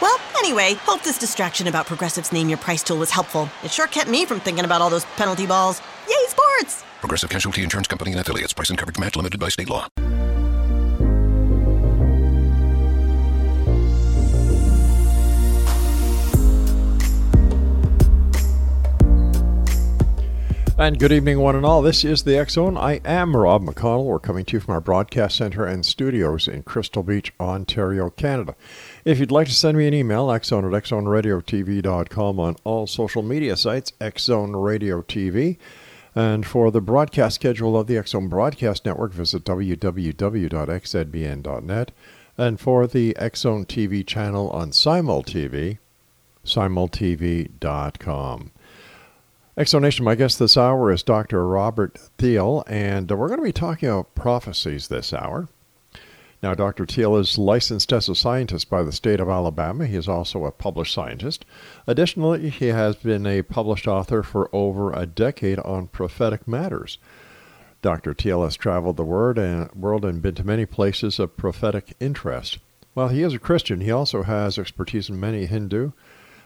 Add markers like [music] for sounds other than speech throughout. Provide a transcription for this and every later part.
Well, anyway, hope this distraction about Progressive's Name Your Price tool was helpful. It sure kept me from thinking about all those penalty balls. Yay, sports! Progressive Casualty Insurance Company and affiliates. Price and coverage match limited by state law. And good evening, one and all. This is the X Zone. I am Rob McConnell. We're coming to you from our broadcast center and studios in Crystal Beach, Ontario, Canada. If you'd like to send me an email, xzone at xzoneradiotv.com on all social media sites, xzone radio TV. And for the broadcast schedule of the Zone Broadcast Network, visit www.xzbn.net. And for the Zone TV channel on Simul TV, simultv.com. Explanation. My guest this hour is Dr. Robert Thiel, and we're going to be talking about prophecies this hour. Now, Dr. Thiel is licensed as a scientist by the state of Alabama. He is also a published scientist. Additionally, he has been a published author for over a decade on prophetic matters. Dr. Thiel has traveled the world and been to many places of prophetic interest. While he is a Christian, he also has expertise in many Hindu,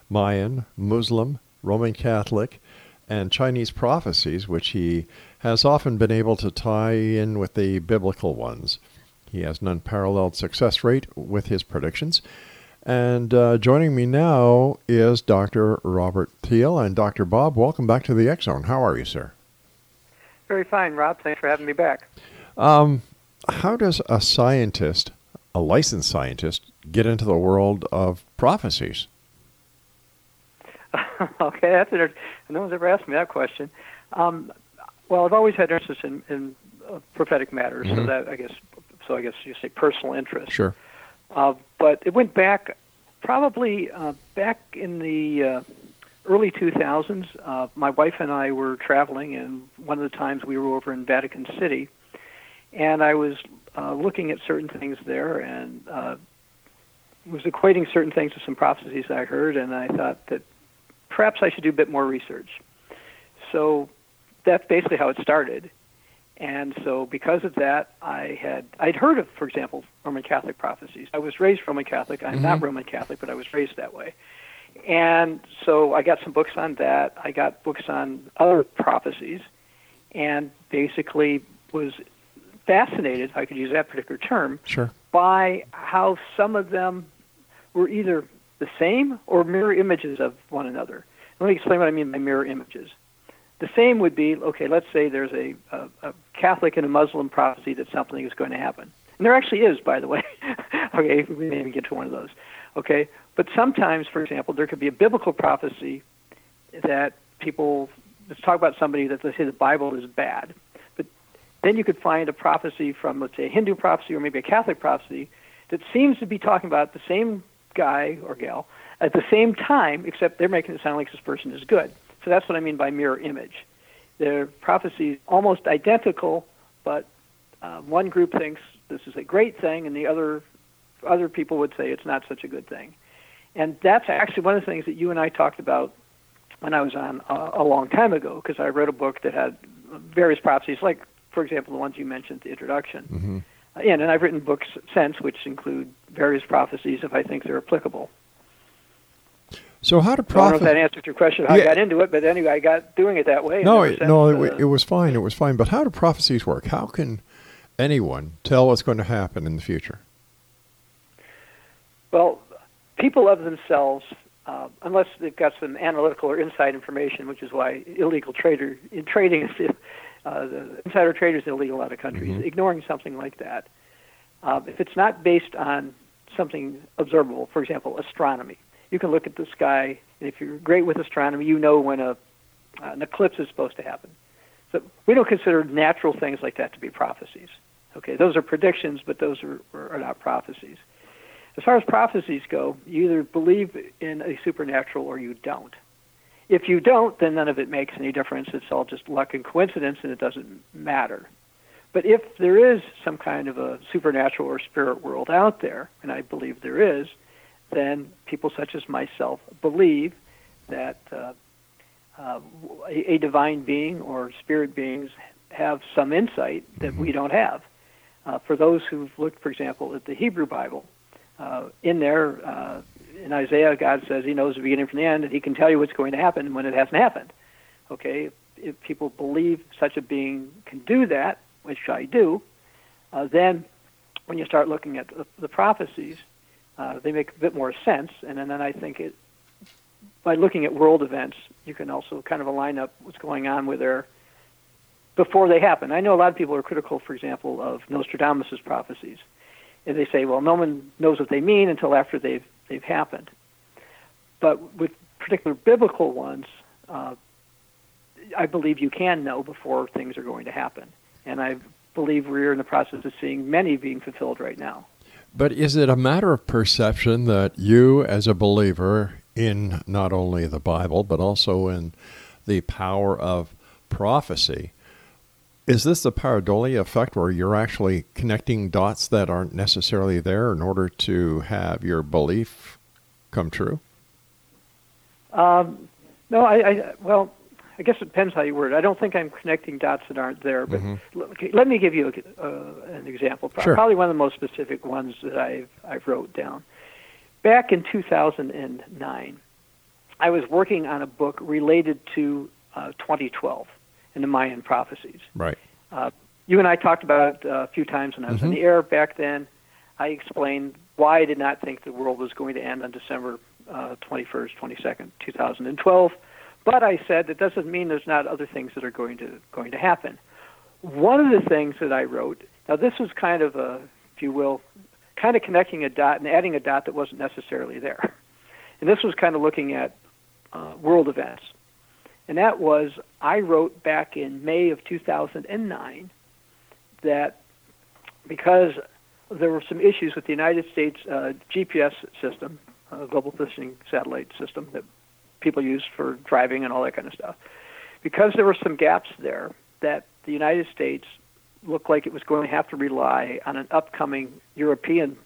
Mayan, Muslim, Roman Catholic, and Chinese prophecies, which he has often been able to tie in with the biblical ones. He has an unparalleled success rate with his predictions. And uh, joining me now is Dr. Robert Thiel and Dr. Bob. Welcome back to the X Zone. How are you, sir? Very fine, Rob. Thanks for having me back. Um, how does a scientist, a licensed scientist, get into the world of prophecies? [laughs] okay, that's interesting. No one's ever asked me that question. Um, well, I've always had interest in, in uh, prophetic matters, Mhm. so that I guess, so I guess you say personal interest. Sure. Uh, but it went back, probably uh, back in the uh, early 2000s. Uh, my wife and I were traveling, and one of the times we were over in Vatican City, and I was uh, looking at certain things there, and uh, was equating certain things to some prophecies I heard, and I thought that perhaps I should do a bit more research. So that's basically how it started. And so because of that, I had I'd heard of, for example, Roman Catholic prophecies. I was raised Roman Catholic. I'm not Mhm. Roman Catholic, but I was raised that way. And so I got some books on that. I got books on other prophecies, and basically was fascinated, if I could use that particular term, Sure. by how some of them were either the same or mirror images of one another. Let me explain what I mean by mirror images. The same would be okay. Let's say there's a, a, a Catholic and a Muslim prophecy that something is going to happen, and there actually is, by the way. [laughs] okay, we may even get to one of those. Okay, but sometimes, for example, there could be a biblical prophecy that people let's talk about somebody that they say the Bible is bad, but then you could find a prophecy from, let's say, a Hindu prophecy or maybe a Catholic prophecy that seems to be talking about the same guy or gal at the same time, except they're making it sound like this person is good. So that's what I mean by mirror image. They're prophecies almost identical, but uh, one group thinks this is a great thing, and the other other people would say it's not such a good thing. And that's actually one of the things that you and I talked about when I was on uh, a long time ago, because I wrote a book that had various prophecies, like, for example, the ones you mentioned, the introduction. Mm-hmm. And, and I've written books since, which include various prophecies if I think they're applicable. So, how do I don't know if that answers your question, how Yeah. I got into it, but anyway, I got doing it that way. No, it, no, uh, it, it was fine. It was fine. But how do prophecies work? How can anyone tell what's going to happen in the future? Well, people of themselves, uh, unless they've got some analytical or inside information, which is why illegal trader in trading is [laughs] uh, the insider traders illegal in a lot of countries. Mhm. Ignoring something like that, uh, if it's not based on something observable, for example, astronomy, you can look at the sky, and if you're great with astronomy, you know when a uh, an eclipse is supposed to happen. So we don't consider natural things like that to be prophecies. Okay, those are predictions, but those are, are not prophecies. As far as prophecies go, you either believe in a supernatural or you don't. If you don't, then none of it makes any difference. It's all just luck and coincidence, and it doesn't matter. But if there is some kind of a supernatural or spirit world out there, and I believe there is, then people such as myself believe that uh, uh, a, a divine being or spirit beings have some insight that we don't have. Uh, for those who've looked, for example, at the Hebrew Bible, uh, in there, uh, in Isaiah, God says He knows the beginning from the end, and He can tell you what's going to happen when it hasn't happened. Okay, if, if people believe such a being can do that, which I do, uh, then when you start looking at the, the prophecies, uh, they make a bit more sense. And then, then I think it, by looking at world events, you can also kind of align up what's going on with their before they happen. I know a lot of people are critical, for example, of Nostradamus' prophecies, and they say, well, no one knows what they mean until after they've they've happened. But with particular biblical ones, uh, I believe you can know before things are going to happen, and I believe we're in the process of seeing many being fulfilled right now. But is it a matter of perception that you, as a believer in not only the Bible, but also in the power of prophecy, is this the pareidolia effect where you're actually connecting dots that aren't necessarily there in order to have your belief come true? Um, no, I, I well, I guess it depends how you word it. I don't think I'm connecting dots that aren't there. But Mhm. l- okay, let me give you a, uh, an example. Sure. Probably one of the most specific ones that I've I've wrote down. Back in 2009, I was working on a book related to uh, 2012 and the Mayan prophecies. Right. Uh, you and I talked about it uh, a few times when I was in Mhm. the air back then. I explained why I did not think the world was going to end on December uh, 21st, 22nd, 2012. But I said that doesn't mean there's not other things that are going to going to happen. One of the things that I wrote, now this was kind of a, if you will, kind of connecting a dot and adding a dot that wasn't necessarily there. And this was kind of looking at uh, world events. And that was, I wrote back in May of 2009 that because there were some issues with the United States uh, GPS system, uh, global positioning satellite system that people use for driving and all that kind of stuff, because there were some gaps there, that the United States looked like it was going to have to rely on an upcoming European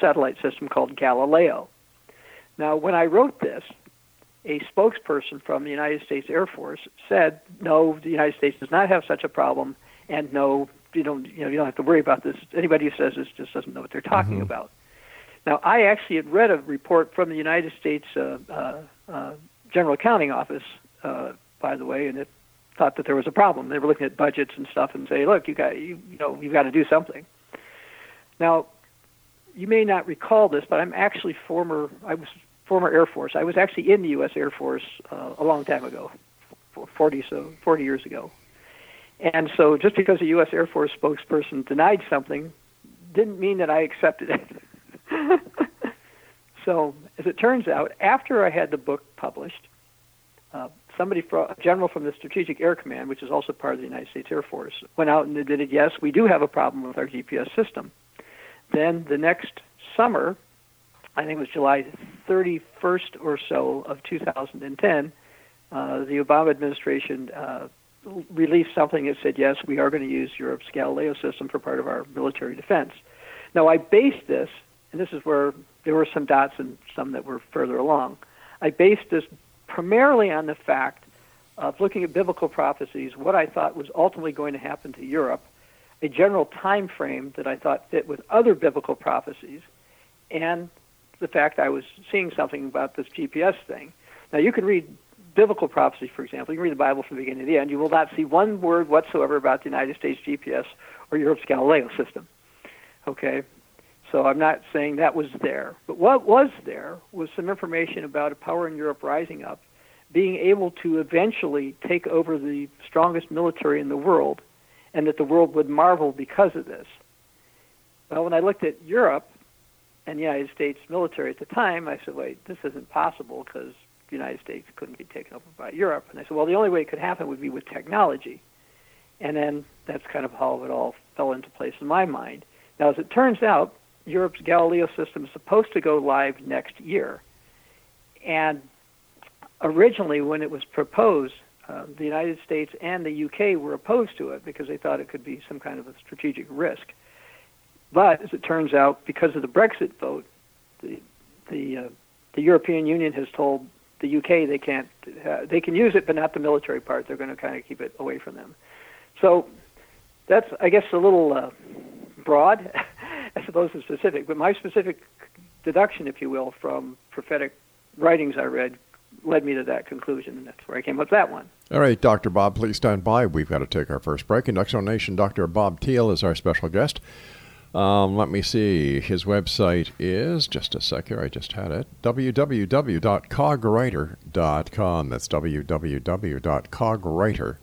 satellite system called Galileo. Now, when I wrote this, a spokesperson from the United States Air Force said, "No, the United States does not have such a problem, and no, you don't, you know, you don't have to worry about this. Anybody who says this just doesn't know what they're talking Mhm. about." Now, I actually had read a report from the United States uh, uh, uh, General Accounting Office, uh, by the way, and it thought that there was a problem. They were looking at budgets and stuff and say, "Look, you got, you, you know, you've got to do something." Now, you may not recall this, but I'm actually former. I was former Air Force. I was actually in the U.S. Air Force uh, a long time ago, 40 so 40 years ago. And so, just because a U.S. Air Force spokesperson denied something, didn't mean that I accepted it. [laughs] so, as it turns out, after I had the book published, uh, somebody, from, a general from the Strategic Air Command, which is also part of the United States Air Force, went out and admitted, yes, we do have a problem with our GPS system. Then the next summer, I think it was July 31st or so of 2010, uh, the Obama administration uh, released something that said, yes, we are going to use Europe's Galileo system for part of our military defense. Now, I based this, and this is where there were some dots and some that were further along. I based this primarily on the fact of looking at biblical prophecies, what I thought was ultimately going to happen to Europe, a general time frame that I thought fit with other biblical prophecies, and the fact I was seeing something about this GPS thing. Now, you can read biblical prophecy, for example. You can read the Bible from the beginning to the end. You will not see one word whatsoever about the United States GPS or Europe's Galileo system. Okay? So I'm not saying that was there. But what was there was some information about a power in Europe rising up being able to eventually take over the strongest military in the world, and that the world would marvel because of this. Well, when I looked at Europe and the United States military at the time, I said, wait, this isn't possible because the United States couldn't be taken over by Europe. And I said, well, the only way it could happen would be with technology. And then that's kind of how it all fell into place in my mind. Now, as it turns out, Europe's Galileo system is supposed to go live next year. And originally, when it was proposed, uh, the United States and the UK were opposed to it because they thought it could be some kind of a strategic risk. But as it turns out, because of the Brexit vote, the the uh, the European Union has told the UK they can't uh, they can use it, but not the military part. They're going to kind of keep it away from them. So that's I guess a little uh, broad [laughs] as suppose to specific. But my specific deduction, if you will, from prophetic writings I read led me to that conclusion, and that's where I came up with that one. All right, Dr. Bob, please stand by. We've got to take our first break. In Zone Nation, Dr. Bob Thiel is our special guest. Um, let me see. His website is, just a sec here, I just had it, www.cogwriter.com. That's www.cogwriter.com.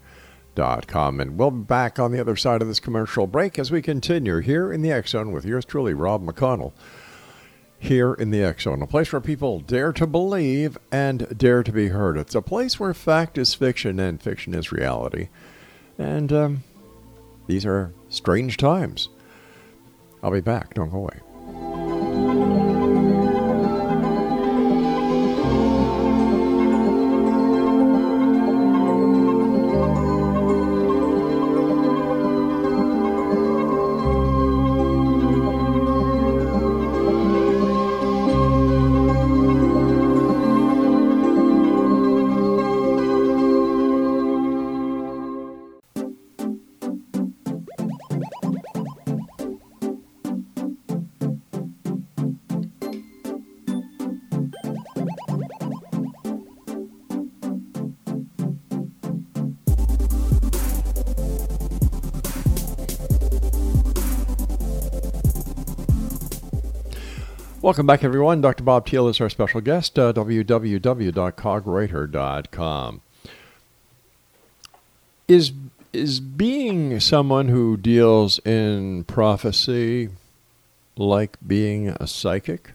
And we'll be back on the other side of this commercial break as we continue here in the Zone with yours truly, Rob McConnell here in the Zone, a place where people dare to believe and dare to be heard. It's a place where fact is fiction and fiction is reality. And um, these are strange times. I'll be back. Don't go away. Welcome back, everyone. Dr. Bob Thiel is our special guest, uh, www.cogwriter.com. Is, is being someone who deals in prophecy like being a psychic?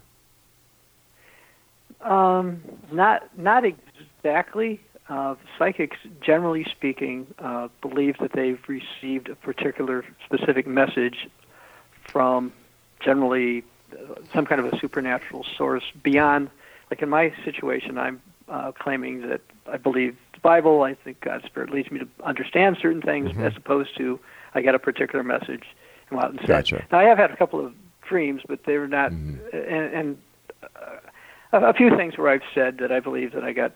Um, not, not exactly. Uh, psychics, generally speaking, uh, believe that they've received a particular specific message from generally some kind of a supernatural source beyond, like in my situation, I'm uh, claiming that I believe the Bible. I think God's Spirit leads me to understand certain things, mm-hmm. as opposed to I get a particular message and go out and say. Gotcha. Now I have had a couple of dreams, but they were not, mm-hmm. and, and uh, a, a few things where I've said that I believe that I got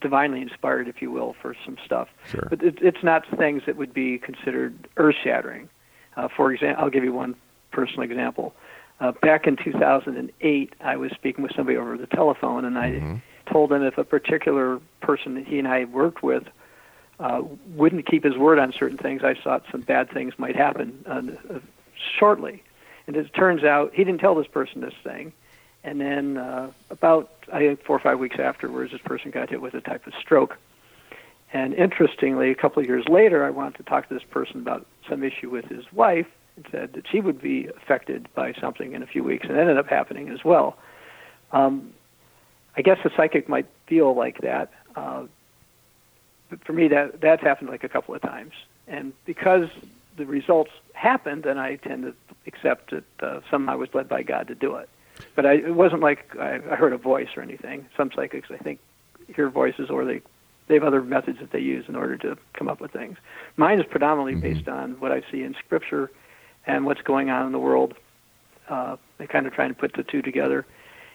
divinely inspired, if you will, for some stuff. Sure. But it, it's not things that would be considered earth-shattering. Uh, for example, I'll give you one personal example. Uh, back in 2008, I was speaking with somebody over the telephone, and I mm-hmm. told him if a particular person that he and I worked with uh, wouldn't keep his word on certain things, I thought some bad things might happen uh, shortly. And it turns out he didn't tell this person this thing. And then uh, about I think four or five weeks afterwards, this person got hit with a type of stroke. And interestingly, a couple of years later, I wanted to talk to this person about some issue with his wife, and said that she would be affected by something in a few weeks, and it ended up happening as well. Um, I guess a psychic might feel like that. Uh, but for me, that that's happened like a couple of times, and because the results happened, then I tend to accept that uh, somehow I was led by God to do it. But I, it wasn't like I, I heard a voice or anything. Some psychics, I think, hear voices or they they have other methods that they use in order to come up with things. Mine is predominantly mm-hmm. based on what I see in Scripture and what's going on in the world. Uh, and kind of trying to put the two together,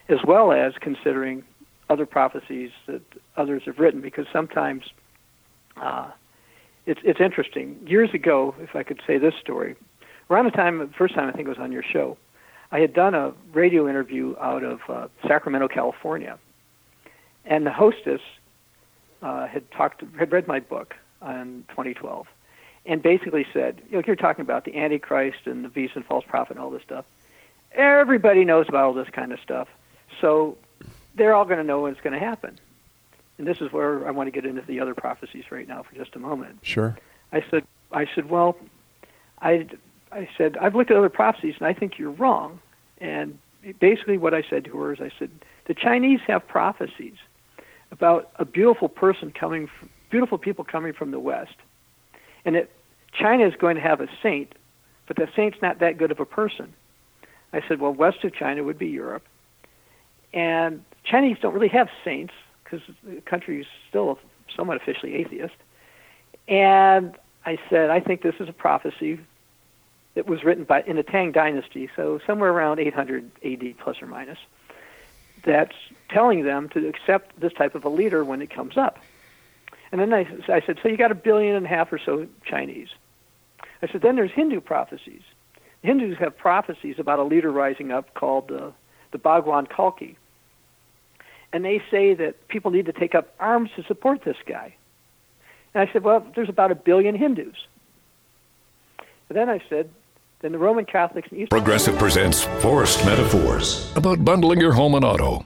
as well as considering other prophecies that others have written, because sometimes uh, it's it's interesting. Years ago, if I could say this story, around the time, the first time I think it was on your show, I had done a radio interview out of uh, Sacramento, California, and the hostess uh, had talked, had read my book in 2012, and basically said, you know, you're talking about the Antichrist and the beast and false prophet and all this stuff. Everybody knows about all this kind of stuff, so they're all going to know what's going to happen. and this is where I want to get into the other prophecies right now for just a moment. Sure. I said, I said, well, I, I said, I've looked at other prophecies and I think you're wrong. And basically, what I said to her is, I said, the Chinese have prophecies about a beautiful person coming, from, beautiful people coming from the West, and it, China is going to have a saint, but the saint's not that good of a person. I said, well, west of China would be Europe, and Chinese don't really have saints because the country is still somewhat officially atheist. And I said, I think this is a prophecy that was written by in the Tang Dynasty, so somewhere around 800 AD plus or minus. That's telling them to accept this type of a leader when it comes up. And then I, I said, so you got a billion and a half or so Chinese. I said, then there's Hindu prophecies. The Hindus have prophecies about a leader rising up called uh, the Bhagwan Kalki. And they say that people need to take up arms to support this guy. And I said, well, there's about a billion Hindus. And then I said, then the Roman Catholics and Eastern Progressive presents Forced Metaphors about bundling your home and auto.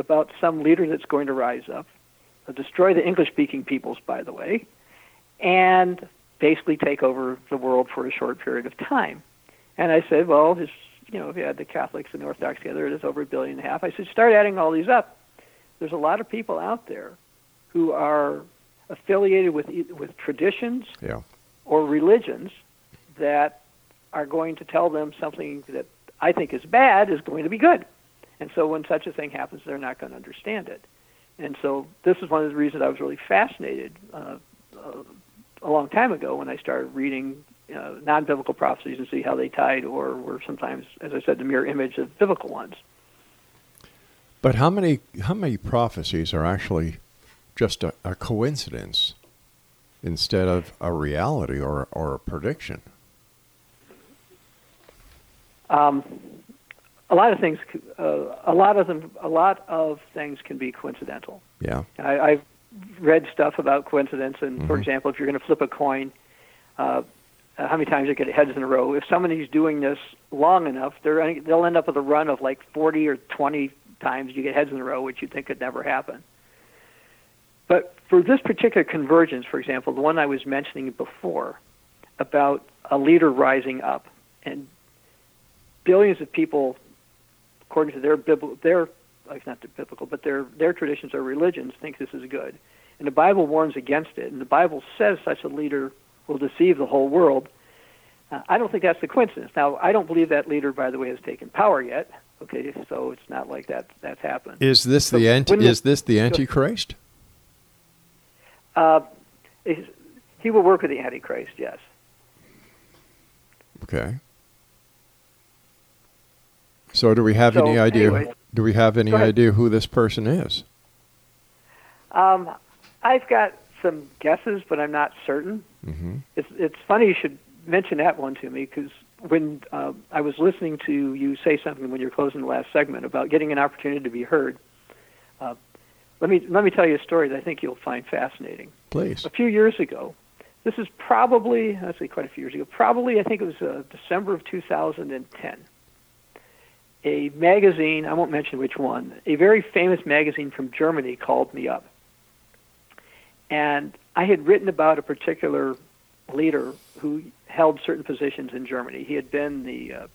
about some leader that's going to rise up, destroy the English speaking peoples, by the way, and basically take over the world for a short period of time. And I said, well, his, you know, if you add the Catholics and the Orthodox together, it is over a billion and a half. I said, start adding all these up. There's a lot of people out there who are affiliated with with traditions Yeah. or religions that are going to tell them something that I think is bad is going to be good. And so when such a thing happens, they're not going to understand it. And so this is one of the reasons I was really fascinated uh, uh, a long time ago when I started reading uh, non-biblical prophecies and see how they tied or were sometimes, as I said, the mirror image of biblical ones. But how many how many prophecies are actually just a, a coincidence instead of a reality or or a prediction? Um, a lot of things, uh, a lot of them, a lot of things can be coincidental. Yeah. I, I've read stuff about coincidence, and for Mhm. example, if you're going to flip a coin, uh, how many times you get heads in a row? If somebody's doing this long enough, they're they'll end up with a run of like 40 or 20 times you get heads in a row, which you'd think could never happen. But for this particular convergence, for example, the one I was mentioning before about a leader rising up and billions of people, according to their biblical, their like not the biblical, but their their traditions or religions think this is good, and the Bible warns against it, and the Bible says such a leader will deceive the whole world. Uh, I don't think that's the coincidence. Now, I don't believe that leader, by the way, has taken power yet. Okay, so it's not like that that's happened. Is this So the anti, the- is this the antichrist? Uh, he will work with the Antichrist, yes. Okay. So do we have So, any idea anyway. do we have any idea who this person is? Um, I've got some guesses, but I'm not certain. hmm It's it's funny you should mention that one to me because when uh, I was listening to you say something when you're closing the last segment about getting an opportunity to be heard, uh, let me let me tell you a story that I think you'll find fascinating. Please. A few years ago, this is probably I'd say quite a few years ago. Probably I think it was uh, December of 2010. A magazine, I won't mention which one, a very famous magazine from Germany called me up. And I had written about a particular leader who held certain positions in Germany. He had been the uh,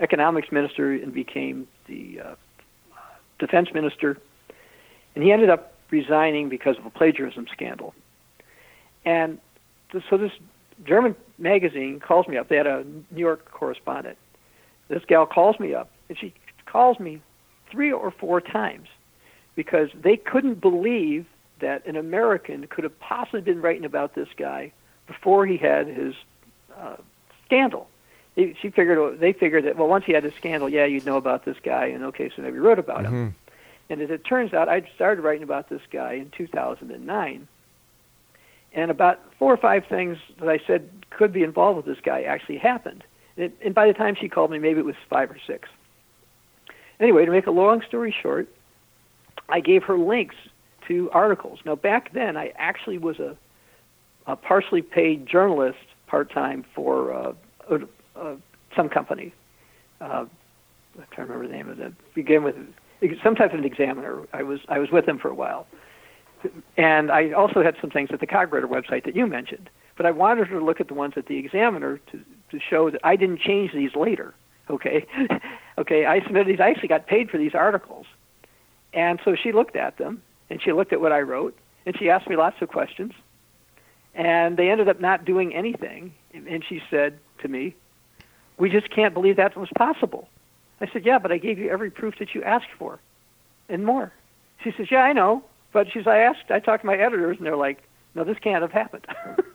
economics minister and became the uh, defense minister. And he ended up resigning because of a plagiarism scandal. And so this German magazine calls me up. They had a New York correspondent. This gal calls me up, and she calls me three or four times because they couldn't believe that an American could have possibly been writing about this guy before he had his uh, scandal. They, she figured they figured that well, once he had his scandal, yeah, you'd know about this guy, and okay, so maybe wrote about Mm-hmm. him. And as it turns out, I started writing about this guy in 2009, and about four or five things that I said could be involved with this guy actually happened. And, and by the time she called me, maybe it was five or six. Anyway, to make a long story short, I gave her links to articles. Now, back then, I actually was a, a partially paid journalist part time for uh, uh, uh, some company. Uh, I'm trying to remember the name of it. Began with some type of an examiner. I was I was with them for a while, and I also had some things at the Cogwriter website that you mentioned. But I wanted her to look at the ones at the Examiner to to show that I didn't change these later. Okay, [laughs] okay. I submitted these. I actually got paid for these articles, and so she looked at them and she looked at what I wrote and she asked me lots of questions, and they ended up not doing anything. And she said to me, "We just can't believe that was possible." I said, "Yeah, but I gave you every proof that you asked for, and more." She says, "Yeah, I know." But she's, I asked, I talked to my editors, and they're like, "No, this can't have happened." [laughs]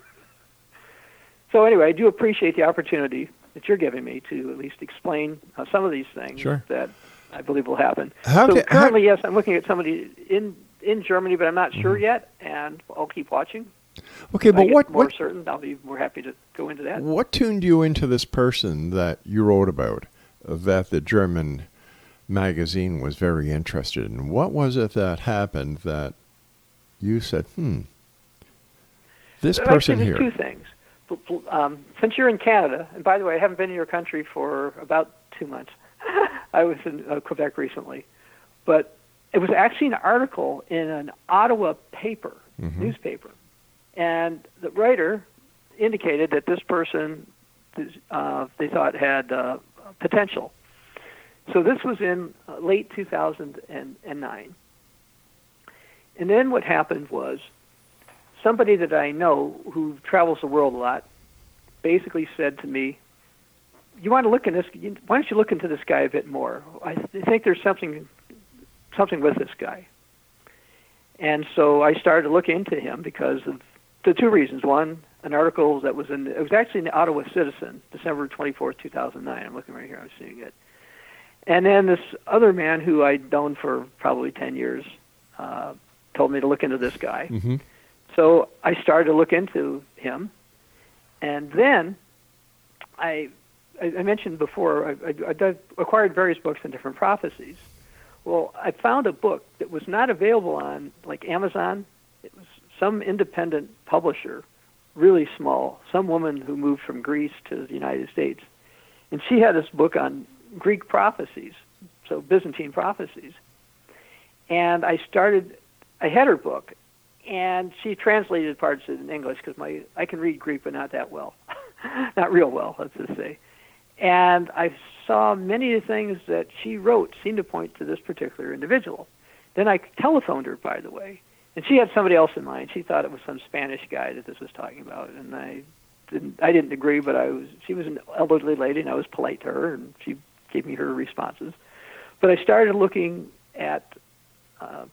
so anyway, I do appreciate the opportunity that you're giving me to at least explain uh, some of these things Sure. that I believe will happen. How so ca- how- currently, yes, I'm looking at somebody in in Germany, but I'm not Mm-hmm. sure yet, and I'll keep watching. Okay, If but what more what certain? I'll be more happy to go into that. what tuned you into this person that you wrote about that the German magazine was very interested in? What was it that happened that you said, "Hmm, this person here"? two things. Um, since you're in Canada, and by the way, I haven't been in your country for about two months. [laughs] I was in uh, Quebec recently, but it was actually an article in an Ottawa paper, Mhm. newspaper, and the writer indicated that this person uh, they thought had uh, potential. So this was in uh, late 2009. And then what happened was somebody that I know who travels the world a lot basically said to me, "You want to look in this? Why don't you look into this guy a bit more? I think there's something, something with this guy." And so I started to look into him because of the two reasons. One, an article that was in it was actually in the Ottawa Citizen, December 24th, 2009. I'm looking right here. I'm seeing it. And then this other man who I'd known for probably 10 years uh, told me to look into this guy. Mhm. So I started to look into him, and then I, I I mentioned before I, I, I acquired various books on different prophecies. Well, I found a book that was not available on like Amazon. It was some independent publisher, really small, some woman who moved from Greece to the United States, and she had this book on Greek prophecies, so Byzantine prophecies. And I started, I had her book, and she translated parts of it in English because my I can read Greek, but not that well, [laughs] not real well, let's just say. And I saw many of the things that she wrote seemed to point to this particular individual. Then I telephoned her, by the way, and she had somebody else in mind. She thought it was some Spanish guy that this was talking about, and I didn't. I didn't agree, but I was. She was an elderly lady, and I was polite to her, and she gave me her responses. But I started looking at uh,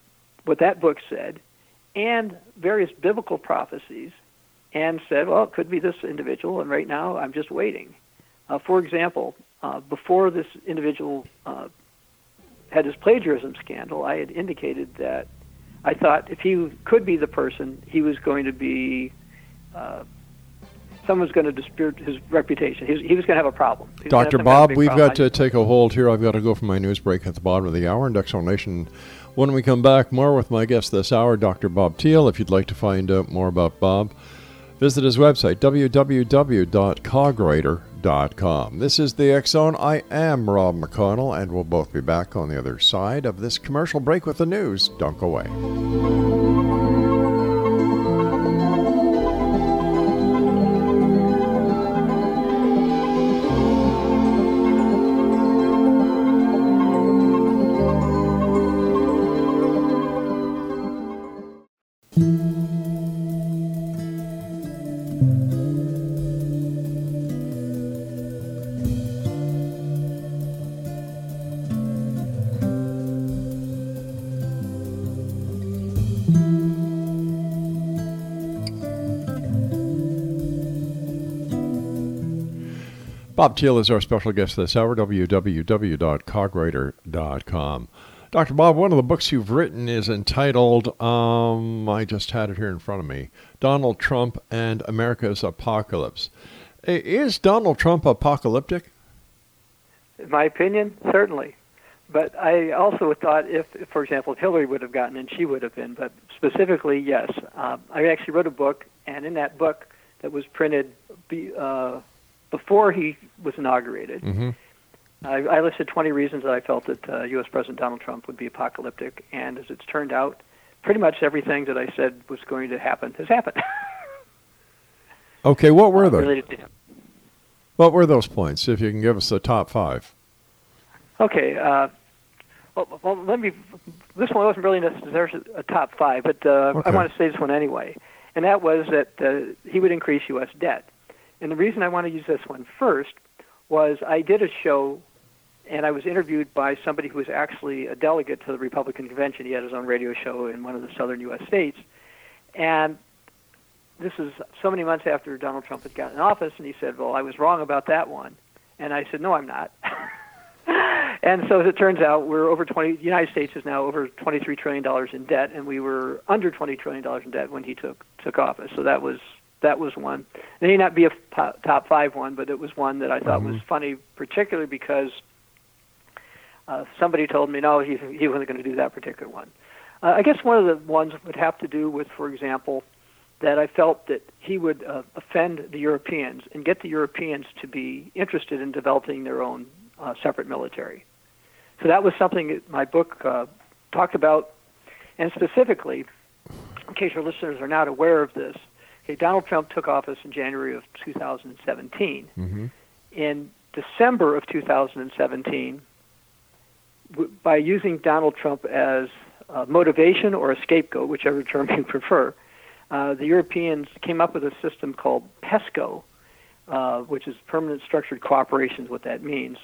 what that book said and various biblical prophecies and said, well, it could be this individual, and right now I'm just waiting. Uh, for example, uh, before this individual uh, had his plagiarism scandal, I had indicated that I thought if he could be the person, he was going to be. Uh, Someone's going to dispute his reputation. He was, he was going to have a problem. He was gonna have Dr. some kind of Bob, we've problem. got to take a hold here. I've got to go for my news break at the bottom of the hour and Nation. When we come back, more with my guest this hour, Dr. Bob Thiel. If you'd like to find out more about Bob, visit his website, www.cogwriter.com. This is the Zone. I am Rob McConnell, and we'll both be back on the other side of this commercial break with the news. Don't go away. Bob Thiel is our special guest this hour, www.cogwriter.com. Dr. Bob, one of the books you've written is entitled, um, I just had it here in front of me Donald Trump and America's Apocalypse. Is Donald Trump apocalyptic? In my opinion, certainly. But I also thought if, for example, Hillary would have gotten in, she would have been. But specifically, yes. Uh, I actually wrote a book, and in that book that was printed uh, before he was inaugurated, mm-hmm. I, I, listed 20 reasons that I felt that uh, U.S. President Donald Trump would be apocalyptic. And as it's turned out, pretty much everything that I said was going to happen has happened. [laughs] okay, what were? Uh, what were those points, if you can give us the top five? Okay. Uh, well, well, let me. This one wasn't really necessarily a top five, but uh, okay. I want to say this one anyway, and that was that uh, he would increase U.S. debt. And the reason I want to use this one first was I did a show, and I was interviewed by somebody who was actually a delegate to the Republican convention. He had his own radio show in one of the southern U.S. states, and this is so many months after Donald Trump had gotten in office, and he said, "Well, I was wrong about that one," and I said, "No, I'm not." [laughs] and so as it turns out, we're over 20. The United States is now over 23 trillion dollars in debt, and we were under 20 trillion dollars in debt when he took took office. So that was that was one. It may not be a top five one, but it was one that I thought mm-hmm. was funny, particularly because uh, somebody told me no, he he wasn't going to do that particular one. Uh, I guess one of the ones would have to do with, for example, that I felt that he would uh, offend the Europeans and get the Europeans to be interested in developing their own uh, separate military. So that was something that my book uh, talked about, and specifically, in case your listeners are not aware of this, okay, Donald Trump took office in January of 2017. Mm-hmm. In December of 2017, w- by using Donald Trump as motivation or a scapegoat, whichever term you [laughs] prefer, uh, the Europeans came up with a system called PESCO, uh, which is Permanent Structured Cooperation, is what that means,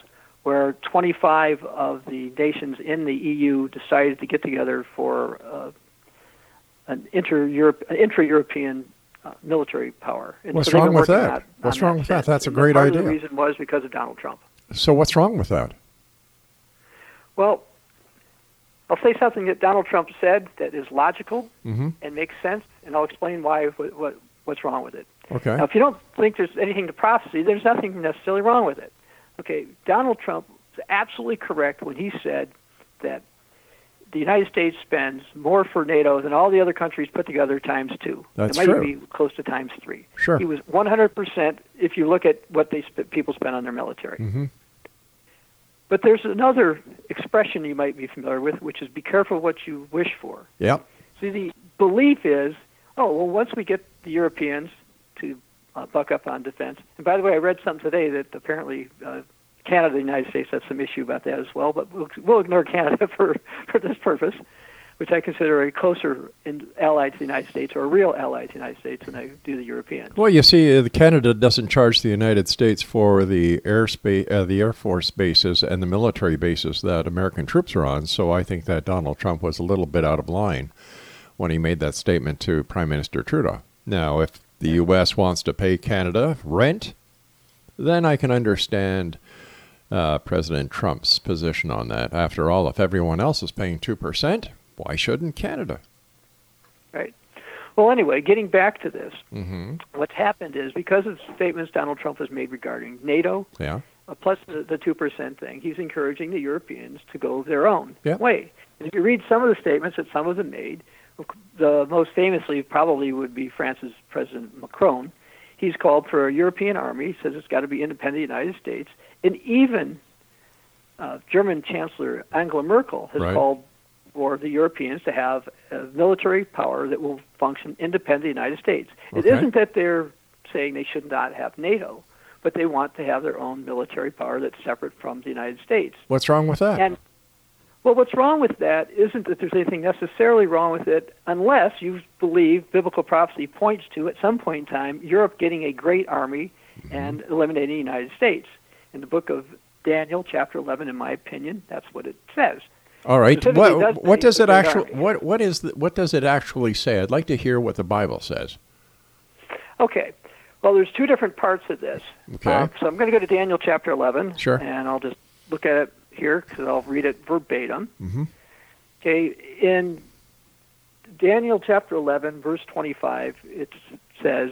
where 25 of the nations in the EU decided to get together for uh, an intra-European uh, military power. And what's so wrong with that? what's wrong with that? That's a great idea. the reason was because of Donald Trump. So what's wrong with that? Well, I'll say something that Donald Trump said that is logical mm-hmm. and makes sense, and I'll explain why what, what what's wrong with it. Okay. Now, if you don't think there's anything to prophecy, there's nothing necessarily wrong with it. Okay, Donald Trump was absolutely correct when he said that the United States spends more for NATO than all the other countries put together times two. That's it might true. be close to times three. Sure. He was 100% if you look at what they sp- people spend on their military. Mm-hmm. But there's another expression you might be familiar with, which is be careful what you wish for. Yeah. See, the belief is, oh, well, once we get the Europeans to uh, buck up on defense. And by the way, I read something today that apparently uh, Canada, and the United States, have some issue about that as well. But we'll, we'll ignore Canada [laughs] for for this purpose, which I consider a closer in, ally to the United States or a real ally to the United States than I do the Europeans. Well, you see, uh, Canada doesn't charge the United States for the airspace, uh, the Air Force bases and the military bases that American troops are on. So I think that Donald Trump was a little bit out of line when he made that statement to Prime Minister Trudeau. Now, if the U.S. wants to pay Canada rent, then I can understand uh, President Trump's position on that. After all, if everyone else is paying 2%, why shouldn't Canada? Right. Well, anyway, getting back to this, mm-hmm. what's happened is because of statements Donald Trump has made regarding NATO, yeah. uh, plus the, the 2% thing, he's encouraging the Europeans to go their own yeah. way. And if you read some of the statements that some of them made, the most famously probably would be France's President Macron. He's called for a European army. He says it's got to be independent of the United States. And even uh, German Chancellor Angela Merkel has right. called for the Europeans to have a military power that will function independent of the United States. Okay. It isn't that they're saying they should not have NATO, but they want to have their own military power that's separate from the United States. What's wrong with that? And well, what's wrong with that isn't that there's anything necessarily wrong with it, unless you believe biblical prophecy points to, at some point in time, Europe getting a great army mm-hmm. and eliminating the United States. In the book of Daniel, chapter 11, in my opinion, that's what it says. All right. What, does what does it actually what what is the, what does it actually say? I'd like to hear what the Bible says. Okay. Well, there's two different parts of this. Okay. Uh, so I'm going to go to Daniel chapter 11. Sure. And I'll just look at it here because I'll read it verbatim. Mhm. Okay. In Daniel chapter 11, verse 25, it says,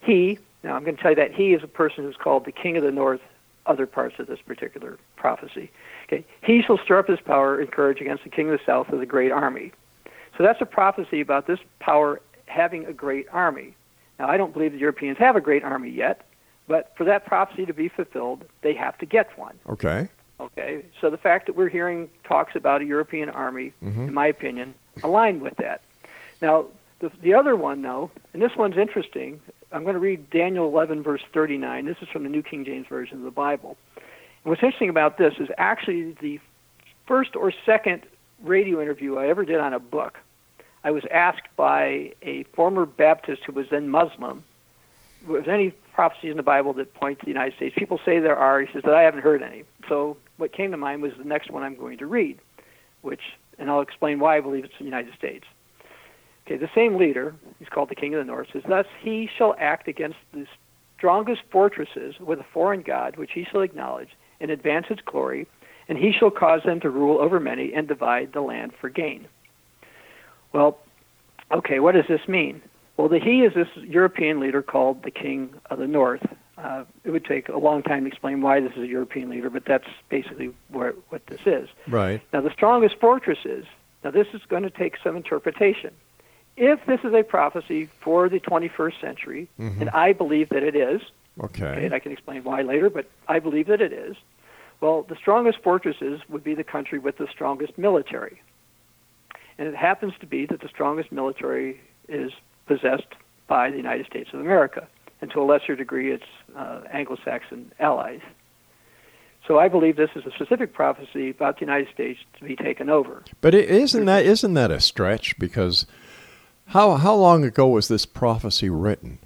He, now I'm going to tell you that He is a person who's called the King of the North, other parts of this particular prophecy. Okay. He shall stir up his power and courage against the King of the South with a great army. So that's a prophecy about this power having a great army. Now, I don't believe the Europeans have a great army yet, but for that prophecy to be fulfilled, they have to get one. Okay. Okay, so the fact that we're hearing talks about a European army, mm-hmm. in my opinion, align with that. Now, the, the other one, though, and this one's interesting. I'm going to read Daniel 11, verse 39. This is from the New King James Version of the Bible. And what's interesting about this is actually the first or second radio interview I ever did on a book. I was asked by a former Baptist who was then Muslim, was any prophecies in the Bible that point to the United States? People say there are. He says that I haven't heard any. So what came to mind was the next one I'm going to read, which, and I'll explain why I believe it's the United States. Okay, the same leader, he's called the King of the North, says, Thus he shall act against the strongest fortresses with a foreign God, which he shall acknowledge, and advance its glory, and he shall cause them to rule over many and divide the land for gain. Well, okay, what does this mean? Well, the he is this European leader called the King of the North. Uh, it would take a long time to explain why this is a European leader, but that's basically where, what this is. Right. Now, the strongest fortresses, now this is going to take some interpretation. If this is a prophecy for the 21st century, and I believe that it is, okay, Okay. and I can explain why later, but I believe that it is, well, the strongest fortresses would be the country with the strongest military. And it happens to be that the strongest military is possessed by the United States of America, and to a lesser degree, its uh, Anglo-Saxon allies. So I believe this is a specific prophecy about the United States to be taken over. But is isn't that isn't that a stretch? Because how how long ago was this prophecy written?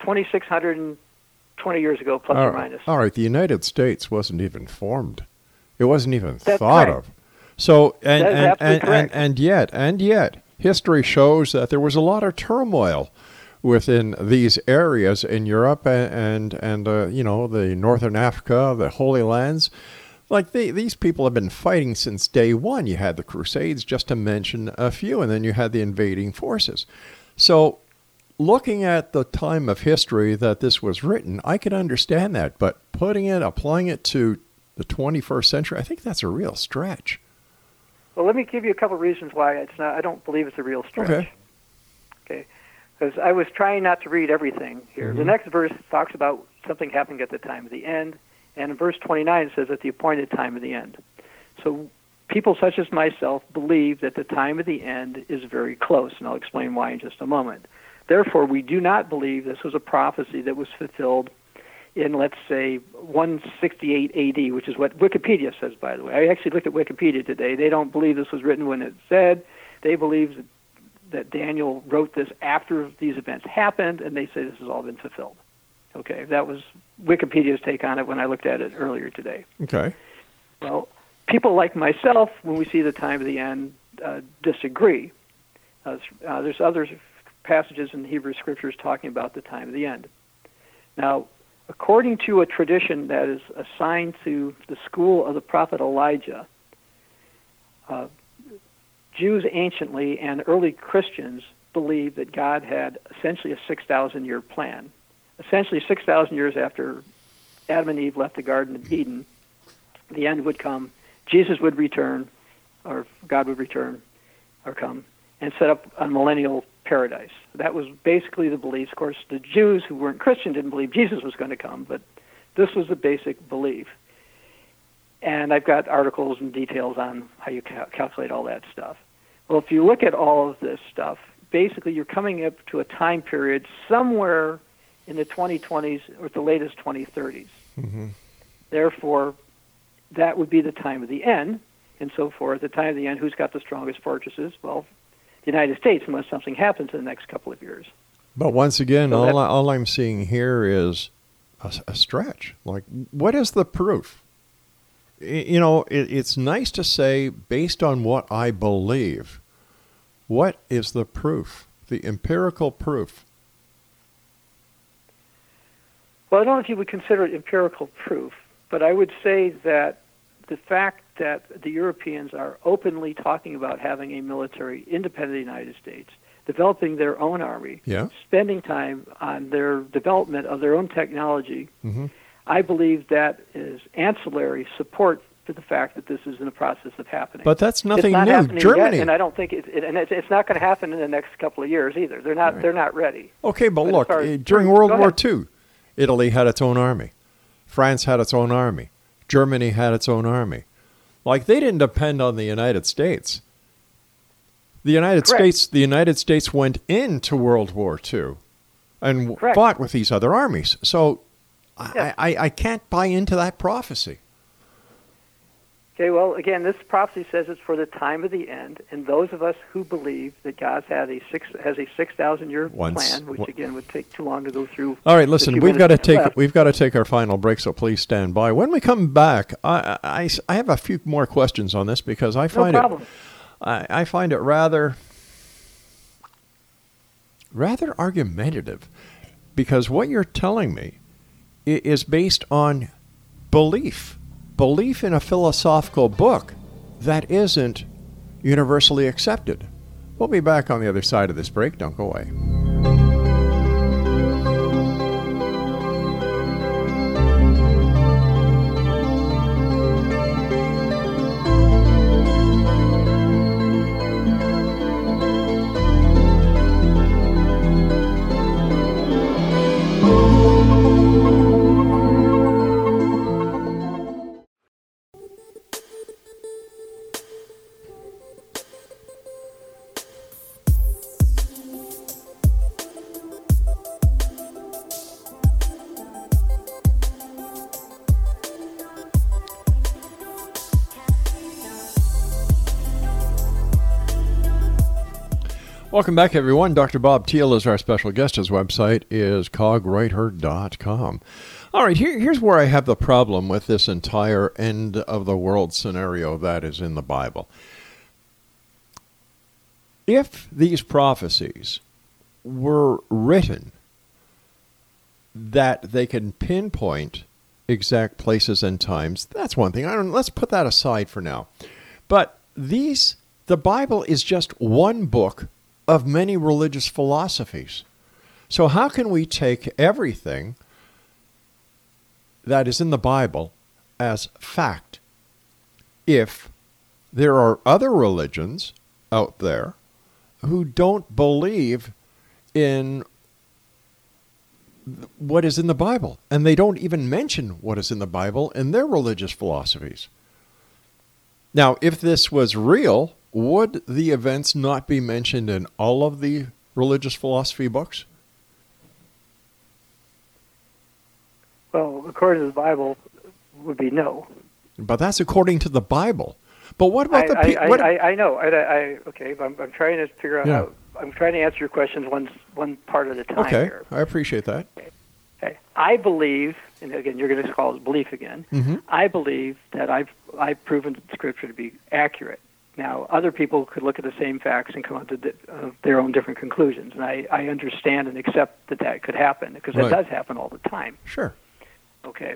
2,620 years ago, plus All or minus. All right, the United States wasn't even formed. It wasn't even That's thought correct. of. So and and, and, and and yet and yet history shows that there was a lot of turmoil within these areas in Europe and and, uh, you know the northern Africa, the Holy Lands. Like they, these people have been fighting since day one. You had the Crusades, just to mention a few, and then you had the invading forces. So looking at the time of history that this was written, I can understand that, but putting it, applying it to the 21st century, I think that's a real stretch. Well, let me give you a couple of reasons why it's not. I don't believe it's a real stretch. Okay. Okay. Because I was trying not to read everything here. The mm-hmm. next verse talks about something happening at the time of the end, and in verse 29 says at the appointed time of the end. So people such as myself believe that the time of the end is very close, and I'll explain why in just a moment. Therefore, we do not believe this was a prophecy that was fulfilled in, let's say, 168 AD, which is what Wikipedia says, by the way. I actually looked at Wikipedia today. They don't believe this was written when it said. They believe that, that Daniel wrote this after these events happened, and they say this has all been fulfilled. Okay, that was Wikipedia's take on it when I looked at it earlier today. Okay. Well, people like myself, when we see the time of the end, uh, disagree. Uh, uh, there's other passages in the Hebrew Scriptures talking about the time of the end. Now, according to a tradition that is assigned to the school of the prophet Elijah, uh, Jews anciently and early Christians believed that God had essentially a 6,000 year plan. Essentially, 6,000 years after Adam and Eve left the Garden of Eden, the end would come. Jesus would return, or God would return, or come, and set up a millennial paradise. That was basically the belief. Of course, the Jews who weren't Christian didn't believe Jesus was going to come, but this was the basic belief. And I've got articles and details on how you cal- calculate all that stuff. Well, if you look at all of this stuff, basically you're coming up to a time period somewhere in the 2020s or the latest 2030s. Mm-hmm. Therefore, that would be the time of the end, and so forth. The time of the end, who's got the strongest fortresses? Well, the United States, unless something happens in the next couple of years. But once again, So all, I, all I'm seeing here is a, a stretch. Like, what is the proof? You know, it, it's nice to say, based on what I believe, what is the proof? The empirical proof. Well, I don't know if you would consider it empirical proof, but I would say that the fact that the Europeans are openly talking about having a military independent of the United States, developing their own army, Yeah. spending time on their development of their own technology, Mm-hmm. I believe that is ancillary support for the fact that this is in the process of happening. But that's nothing not new. Germany. yet, and I don't think it, it and it's, it's not going to happen in the next couple of years either. They're not they're not ready. Okay, but But look, as- eh, during World War ahead. II, Italy had its own army. France had its own army. Germany had its own army. Like they didn't depend on the United States. The United Correct. States, the United States went into World War II and Correct. fought with these other armies. So. I, I, I can't buy into that prophecy. Okay, well, again, this prophecy says it's for the time of the end, and those of us who believe that God has a six has a six thousand year Once- plan, which again would take too long to go through. All right, listen, we've got to take left. we've got to take our final break, so please stand by. When we come back, I, I, I have a few more questions on this because I no find it. I, I find it rather rather argumentative because what you're telling me is based on belief belief in a philosophical book that isn't universally accepted. We'll be back on the other side of this break. Don't go away Welcome back, everyone. Dr. Bob Thiel is our special guest. His website is cogwriter.com. All right, here, here's where I have the problem with this entire end of the world scenario that is in the Bible. If these prophecies were written that they can pinpoint exact places and times, that's one thing. I don't, let's put that aside for now. But these, the Bible is just one book of many religious philosophies. So, how can we take everything that is in the Bible as fact if there are other religions out there who don't believe in what is in the Bible? And they don't even mention what is in the Bible in their religious philosophies. Now, if this was real, would the events not be mentioned in all of the religious philosophy books? Well, according to the Bible, would be no. But that's according to the Bible. But what about I, the I, pe- I, what, I, I know. I, I, okay, but I'm, I'm trying to figure out Yeah. how. I'm trying to answer your questions one one part at a time Okay, here. I appreciate that. Okay. I believe, and again, you're going to call it belief again. Mhm. I believe that I've I've proven Scripture to be accurate. Now, other people could look at the same facts and come up to di- uh, their own different conclusions, and I, I understand and accept that that could happen because Right. it does happen all the time. Sure. Okay,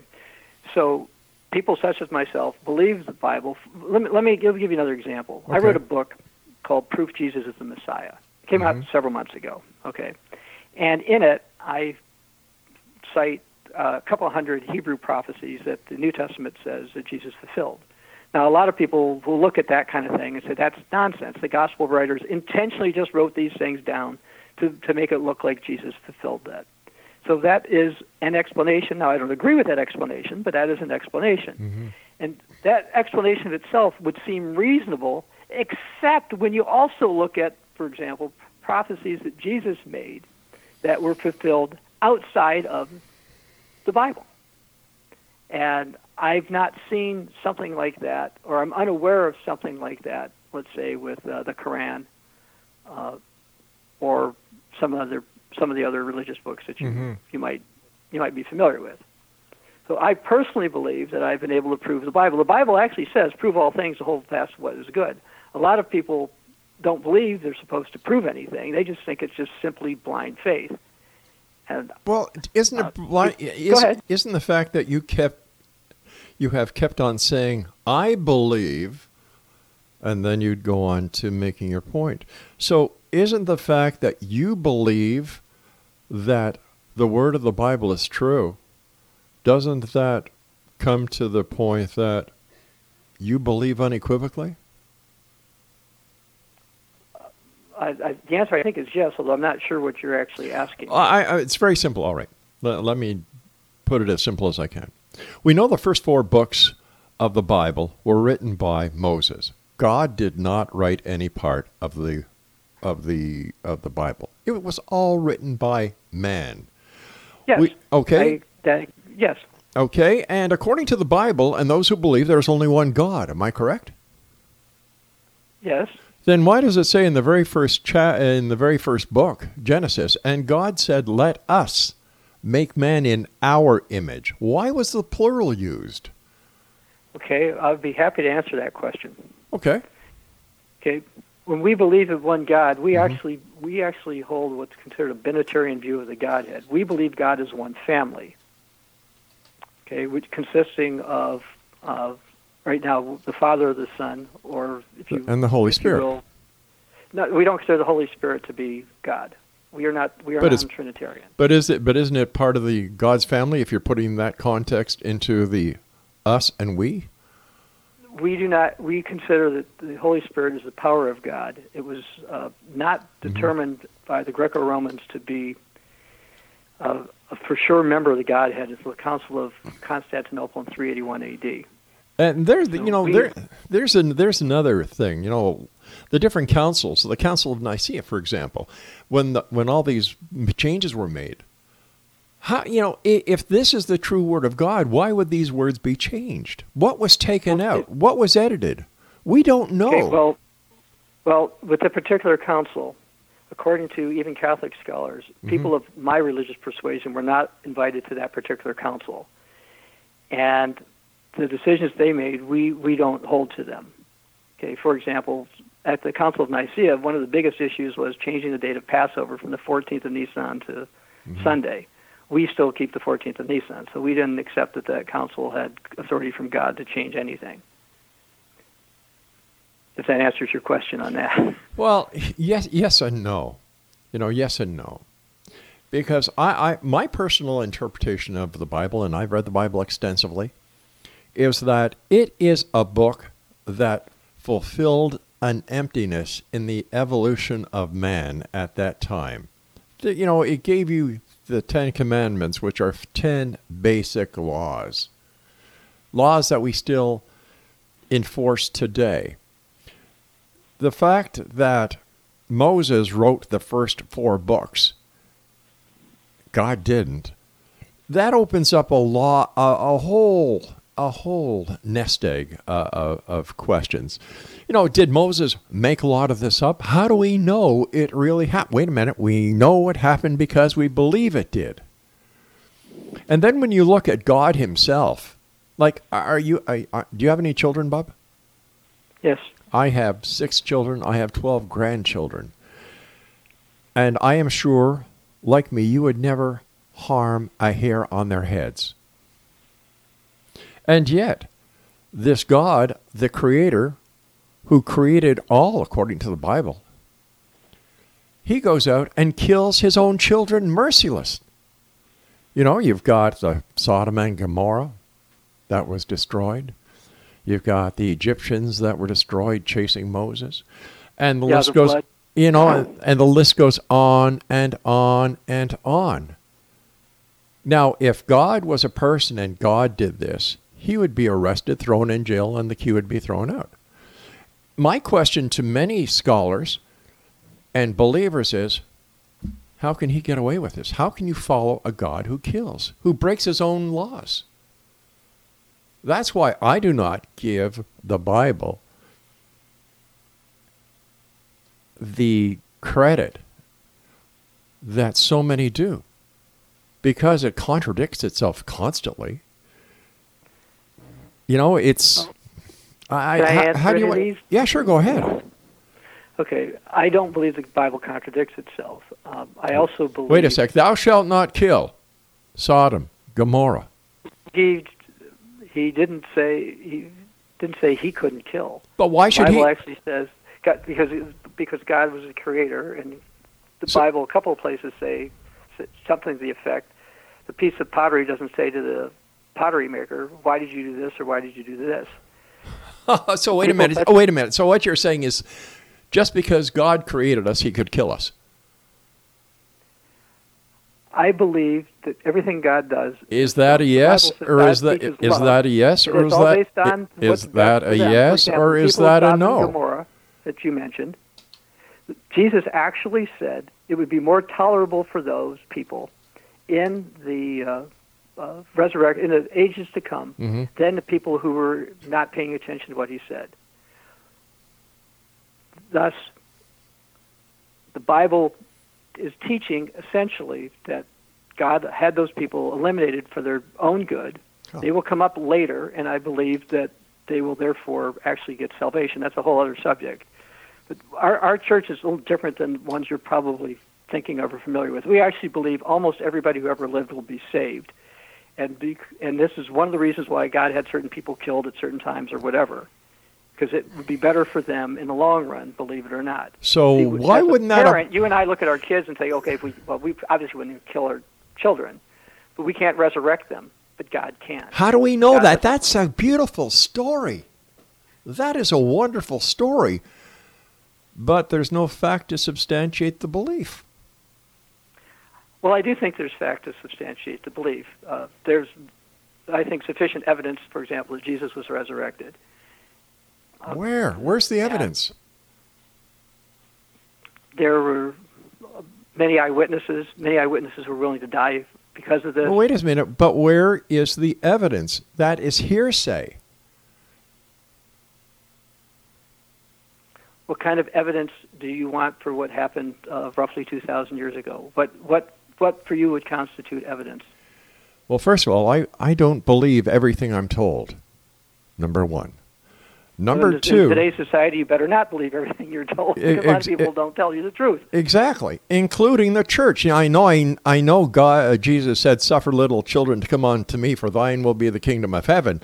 so people such as myself believe the Bible. Let me let me give, give you another example. I wrote a book called "Proof Jesus is the Messiah." It came out several months ago. Okay, and in it I cite uh, a couple hundred Hebrew prophecies that the New Testament says that Jesus fulfilled. Now, a lot of people will look at that kind of thing and say that's nonsense. The gospel writers intentionally just wrote these things down to, to make it look like Jesus fulfilled that. So that is an explanation. Now, I don't agree with that explanation, but that is an explanation. Mm-hmm. And that explanation itself would seem reasonable, except when you also look at, for example, prophecies that Jesus made that were fulfilled outside of the Bible. And I've not seen something like that, or I'm unaware of something like that, let's say with uh, the Quran uh, or some other some of the other religious books that you Mhm. you might you might be familiar with. So I personally believe that I've been able to prove the Bible. The Bible actually says, "Prove all things, to hold fast what is good." A lot of people don't believe they're supposed to prove anything. They just think it's just simply blind faith. And Well, isn't it Uh, like go is, ahead. isn't the fact that you kept you have kept on saying I believe and then you'd go on to making your point. So isn't the fact that you believe that the word of the Bible is true doesn't that come to the point that you believe unequivocally? I, I, the answer I think is yes, although I'm not sure what you're actually asking. I, I, it's very simple. All right. Let, let me put it as simple as I can. We know the first four books of the Bible were written by Moses. God did not write any part of the of the of the Bible. It was all written by man. yes. we- okay. I, yes. Okay, and according to the Bible and those who believe there's only one God, am I correct? Yes. Then why does it say in the very first cha- in the very first book, Genesis, and God said, "Let us make man in our image." Why was the plural used? Okay. I'd be happy to answer that question. Okay. Okay. When we believe in one God, we Mm-hmm. actually we actually hold what's considered a binitarian view of the Godhead. We believe God is one family. Okay, which consisting of of right now the Father, the Son, or if you And the Holy Spirit. will- no, we don't consider the Holy Spirit to be God. We are not. We are But non-Trinitarian. But is it but isn't it part of the God's family if you're putting that context into the us and we? we do not we consider that the holy spirit is the power of god it was uh, not Mm-hmm. determined by the greco-romans to be uh, a for sure member of the godhead until the council of constantinople in 381 ad And there's the, you know there there's an, there's another thing you know the different councils the Council of Nicaea for example when the, when all these changes were made how you know if this is the true word of God why would these words be changed? What was taken Well, out? what was edited? We don't know. okay well well with the particular council according to even catholic scholars Mm-hmm. people of my religious persuasion were not invited to that particular council. And the decisions they made we we don't hold to them Okay, for example, at the Council of Nicaea, one of the biggest issues was changing the date of Passover from the 14th of Nisan to mm-hmm. Sunday. We still keep the 14th of Nisan, so we didn't accept that that council had authority from God to change anything. If that answers your question on that. [laughs] Well, yes, yes and no. You know, yes and no. Because I, I, my personal interpretation of the Bible, and I've read the Bible extensively, is that it is a book that fulfilled an emptiness in the evolution of man at that time. You know, it gave you the Ten Commandments, which are ten basic laws, laws that we still enforce today the fact that Moses wrote the first four books, God didn't. That opens up a law, a, a whole, a whole nest egg uh, of, questions. You know, did Moses make a lot of this up? How do we know it really happened? Wait a minute, we know it happened because we believe it did. And then when you look at God Himself, like, are you? Are, are- do you have any children, Bob? yes. I have six children. I have 12 grandchildren. And I am sure, like me, you would never harm a hair on their heads. And yet, this God, the Creator, who created all according to the Bible, he goes out and kills his own children merciless. You know, you've got the Sodom and Gomorrah that was destroyed. You've got the Egyptians that were destroyed chasing Moses. And the Yeah, list the goes flood. you know, and, and the list goes on and on and on. Now, if God was a person and God did this, he would be arrested, thrown in jail, and the key would be thrown out. My question to many scholars and believers is how can he get away with this? How can you follow a God who kills, who breaks his own laws? That's why I do not give the Bible the credit that so many do because it contradicts itself constantly. You know, it's. I, Can I how, answer how do you want- these? Yeah, sure. Go ahead. Okay, I don't believe the Bible contradicts itself. Um, I also believe. Wait a sec. Thou shalt not kill. Sodom, Gomorrah. He he didn't say he didn't say he couldn't kill. But why should The Bible he? actually says God, because because God was the creator, and the So- Bible a couple of places say something to the effect: the piece of pottery doesn't say to the pottery maker, "Why did you do this?" or "Why did you do this?" [laughs] so wait a minute. Oh, wait a minute. So what you're saying is, just because God created us, He could kill us. I believe that everything God does Is that a yes, or is that is that a yes, or is that is that a for them. For yes, or is that a no? Gomorrah that you mentioned. Jesus actually said it would be more tolerable for those people in the uh, uh, resurrect in the ages to come Mhm. than the people who were not paying attention to what he said. Thus, the Bible is teaching essentially that God had those people eliminated for their own good. Oh. They will come up later, and I believe that they will therefore actually get salvation. That's a whole other subject. But our, our church is a little different than ones you're probably thinking of or familiar with. We actually believe almost everybody who ever lived will be saved. And, be, and this is one of the reasons why God had certain people killed at certain times or whatever. Because it would be better for them in the long run, believe it or not. So See, why wouldn't that? parent, you and I look at our kids and say, okay, if we well, we obviously wouldn't kill our children, but we can't resurrect them, but God can. How do we know God- that? That's a beautiful story. That is a wonderful story. But there's no fact to substantiate the belief. Well, I do think there's fact to substantiate the belief. Uh, there's, I think, sufficient evidence, for example, that Jesus was resurrected. Uh, Where? Where's the evidence? There were uh, many eyewitnesses. Many eyewitnesses were willing to die because of this. Well, wait a minute. But where is the evidence? That is hearsay. What kind of evidence do you want for what happened uh, roughly 2,000 years ago? What, what, what for you would constitute evidence? Well, first of all, I, I don't believe everything I'm told. Number one. Number in, in two. today's society, you better not believe everything you're told. A lot of people don't tell you the truth. Exactly, including the church. You know, I know, I, I know. God, uh, Jesus said, "Suffer little children to come unto me, for thine will be the kingdom of heaven."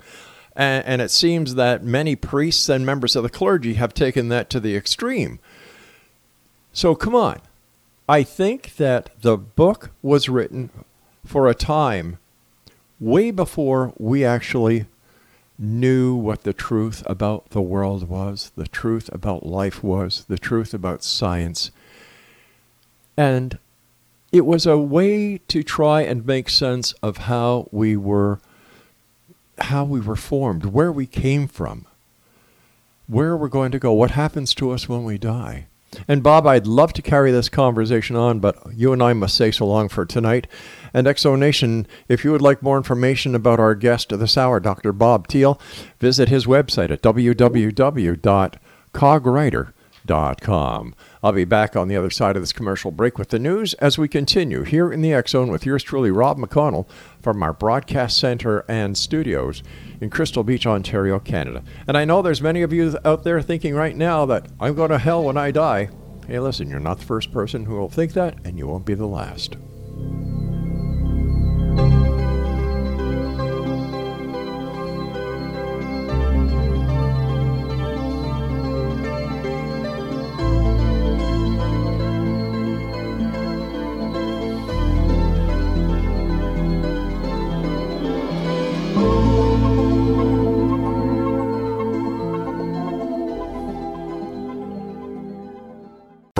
And, and it seems that many priests and members of the clergy have taken that to the extreme. So come on, I think that the book was written for a time way before we actually knew what the truth about the world was, the truth about life was, the truth about science. And it was a way to try and make sense of how we were how we were formed, where we came from, where we're going to go, what happens to us when we die. And Bob, I'd love to carry this conversation on, but you and I must say so long for tonight. And Exonation, if you would like more information about our guest of this hour, Dr. Bob Thiel, visit his website at www.cogwriter.com. I'll be back on the other side of this commercial break with the news as we continue here in the X Zone with yours truly, Rob McConnell, from our broadcast center and studios in Crystal Beach, Ontario, Canada. And I know there's many of you out there thinking right now that I'm going to hell when I die. Hey, listen, you're not the first person who will think that, and you won't be the last.